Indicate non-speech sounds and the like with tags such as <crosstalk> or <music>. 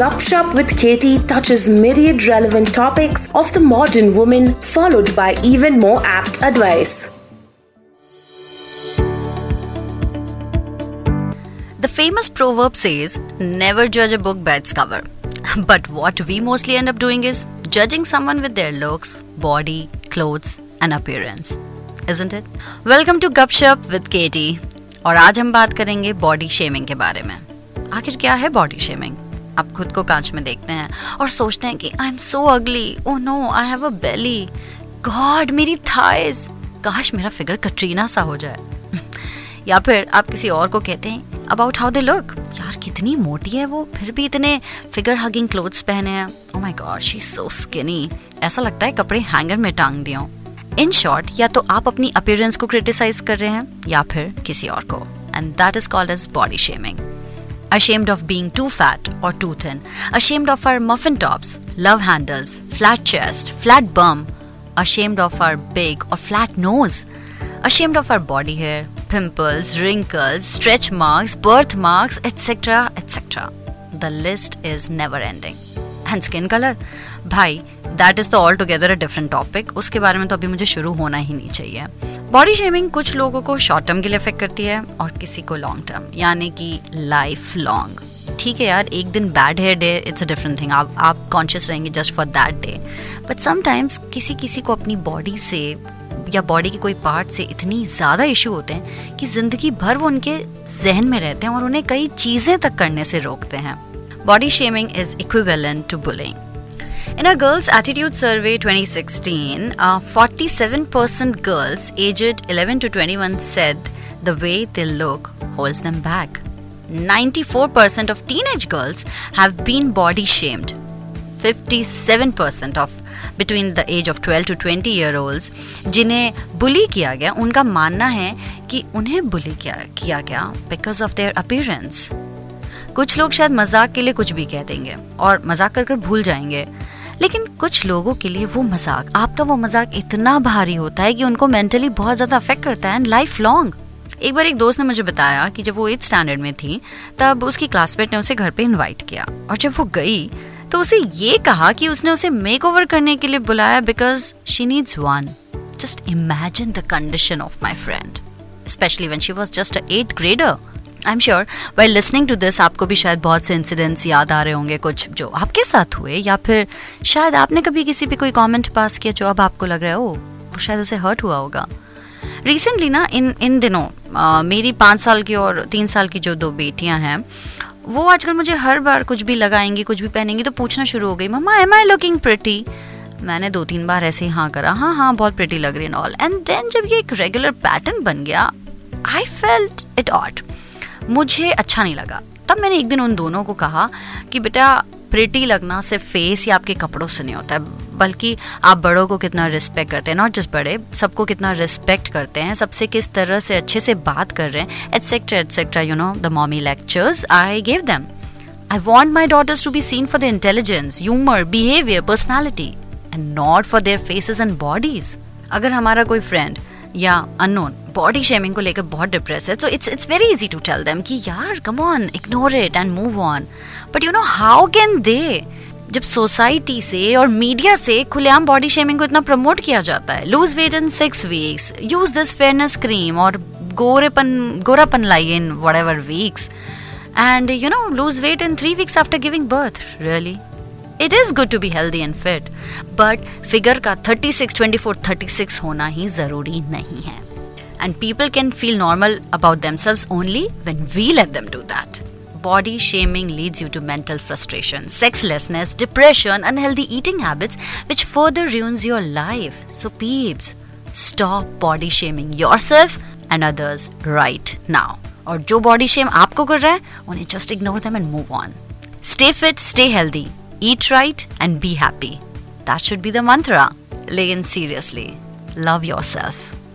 Gupshup with Katie touches myriad relevant topics of the modern woman, followed by even more apt advice. The famous proverb says, never judge a book by its cover. <laughs> But what we mostly end up doing is judging someone with their looks, body, clothes, and appearance. Isn't it? Welcome to Gupshup with Katie. और आज हम बात करेंगे body shaming के बारे में आखिर क्या है बॉडी शेमिंग आप खुद को कांच में देखते हैं और सोचते हैं कि I am so ugly oh no I have a belly god मेरी थाइज काश मेरा फिगर कटरीना सा हो जाए। <laughs> या फिर आप किसी और को कहते हैं अबाउट हाउ दे लुक यार, कितनी मोटी है वो। फिर भी इतने फिगर हगिंग क्लोथ्स पहने हैं। ओ my god she so skinny ऐसा लगता है कपड़े हैंगर में टांग दियो इन शॉर्ट या तो आप अपनी अपीयरेंस को क्रिटिसाइज कर रहे हैं, या फिर किसी और को। And that is called as body shaming ashamed of being too fat or too thin, ashamed of our muffin tops, love handles, flat chest, flat bum, ashamed of our big or flat nose, ashamed of our body hair, pimples, wrinkles, stretch marks, birthmarks, etc. etc. The list is never ending. And skin color? भाई that is तो altogether a different topic उसके बारे में तो अभी मुझे शुरू होना ही नहीं चाहिए। बॉडी शेमिंग कुछ लोगों को शॉर्ट टर्म के लिए इफ़ेक्ट करती है और किसी को लॉन्ग टर्म यानी कि लाइफ लॉन्ग ठीक है यार, एक दिन bad hair day it's a different thing आप आप कॉन्शियस रहेंगे just for that day but sometimes किसी किसी को अपनी बॉडी से या बॉडी के कोई पार्ट से इतनी ज़्यादा इश्यू होते हैं कि ज़िंदगी भर वो उनके जहन में रहते हैं और उन्हें कई चीज़ें तक करने से रोकते हैं। Body shaming is equivalent to bullying In a girls' attitude survey 2016, uh, 47% girls aged 11 to 21 said the way they look holds them back. 94% of teenage girls have been body shamed. 57% of between the age of 12 to 20 year olds जिन्हें बुली किया गया उनका मानना है कि उन्हें बुली किया किया गया बिकॉज ऑफ देयर अपीयरेंस कुछ लोग शायद मजाक के लिए कुछ भी कह देंगे और मजाक कर कर भूल जाएंगे लेकिन कुछ लोगों के लिए वो मज़ाक, आपका वो मज़ाक इतना भारी होता है कि उनको मेंटली बहुत ज़्यादा अफेक्ट करता है एंड लाइफ लॉन्ग एक बार एक दोस्त ने मुझे बताया कि जब वो एट स्टैंडर्ड में थी, तब उसकी क्लासमेट ने उसे घर पे इनवाइट किया और जब वो गई तो उसे ये कहा कि उसने उसे मेक ओवर करने के लिए बुलाया because she needs one just imagine the condition of my friend specially when she was just eight grader I am sure why listening to this आपको भी शायद बहुत से इंसिडेंट्स याद आ रहे होंगे कुछ जो आपके साथ हुए या फिर शायद आपने कभी किसी पे कोई कमेंट पास किया जो अब आपको लग रहा है ओ वो शायद उसे हर्ट हुआ होगा. रिसेंटली ना इन इन दिनों आ, मेरी पाँच साल की और तीन साल की जो दो बेटियाँ हैं वो आजकल मुझे हर बार कुछ भी लगाएँगी कुछ भी पहनेंगी तो पूछना शुरू हो गई mama am I looking pretty मैंने दो तीन बार ऐसे ही हाँ करा हाँ हाँ बहुत प्रिटी लग रही है ऑल एंड देन जब ये एक रेगुलर पैटर्न बन गया आई फेल्ट इट ऑट मुझे अच्छा नहीं लगा। तब मैंने एक दिन उन दोनों को कहा कि, बेटा प्रिटी लगना सिर्फ़ फेस या आपके कपड़ों से नहीं होता है, बल्कि आप बड़ों को कितना रिस्पेक्ट करते हैं नॉट जस्ट बड़े, सबको कितना रिस्पेक्ट करते हैं, सबसे किस तरह से अच्छे से बात कर रहे हैं etcetera etcetera you know the mommy lectures I gave them I want my daughters to be seen for the intelligence humour behaviour personality and not for their faces and bodies अगर हमारा कोई फ्रेंड या unknown body shaming को लेकर बहुत depress है तो it's it's very easy to tell them कि यार come on ignore it and move on but you know how can they जब सोसाइटी से और मीडिया से खुलेआम बॉडी शेमिंग को इतना प्रमोट किया जाता है lose weight in six weeks use this fairness cream और गोरेपन गोरापन लाइए in whatever weeks and you know lose weight in three weeks after giving birth really it is good to be healthy and fit but figure का 36, 24, 36 होना ही ज़रूरी नहीं है। And people can feel normal about themselves only when we let them do that. Body shaming leads you to mental frustration, sexlessness, depression, unhealthy eating habits, which further ruins your life. So, peeps, stop body shaming yourself and others right now. और जो body shame आपको कर रहा है उन्हें just ignore them and move on stay fit stay healthy eat right and be happy. That should be the mantra. Lean seriously. Love yourself.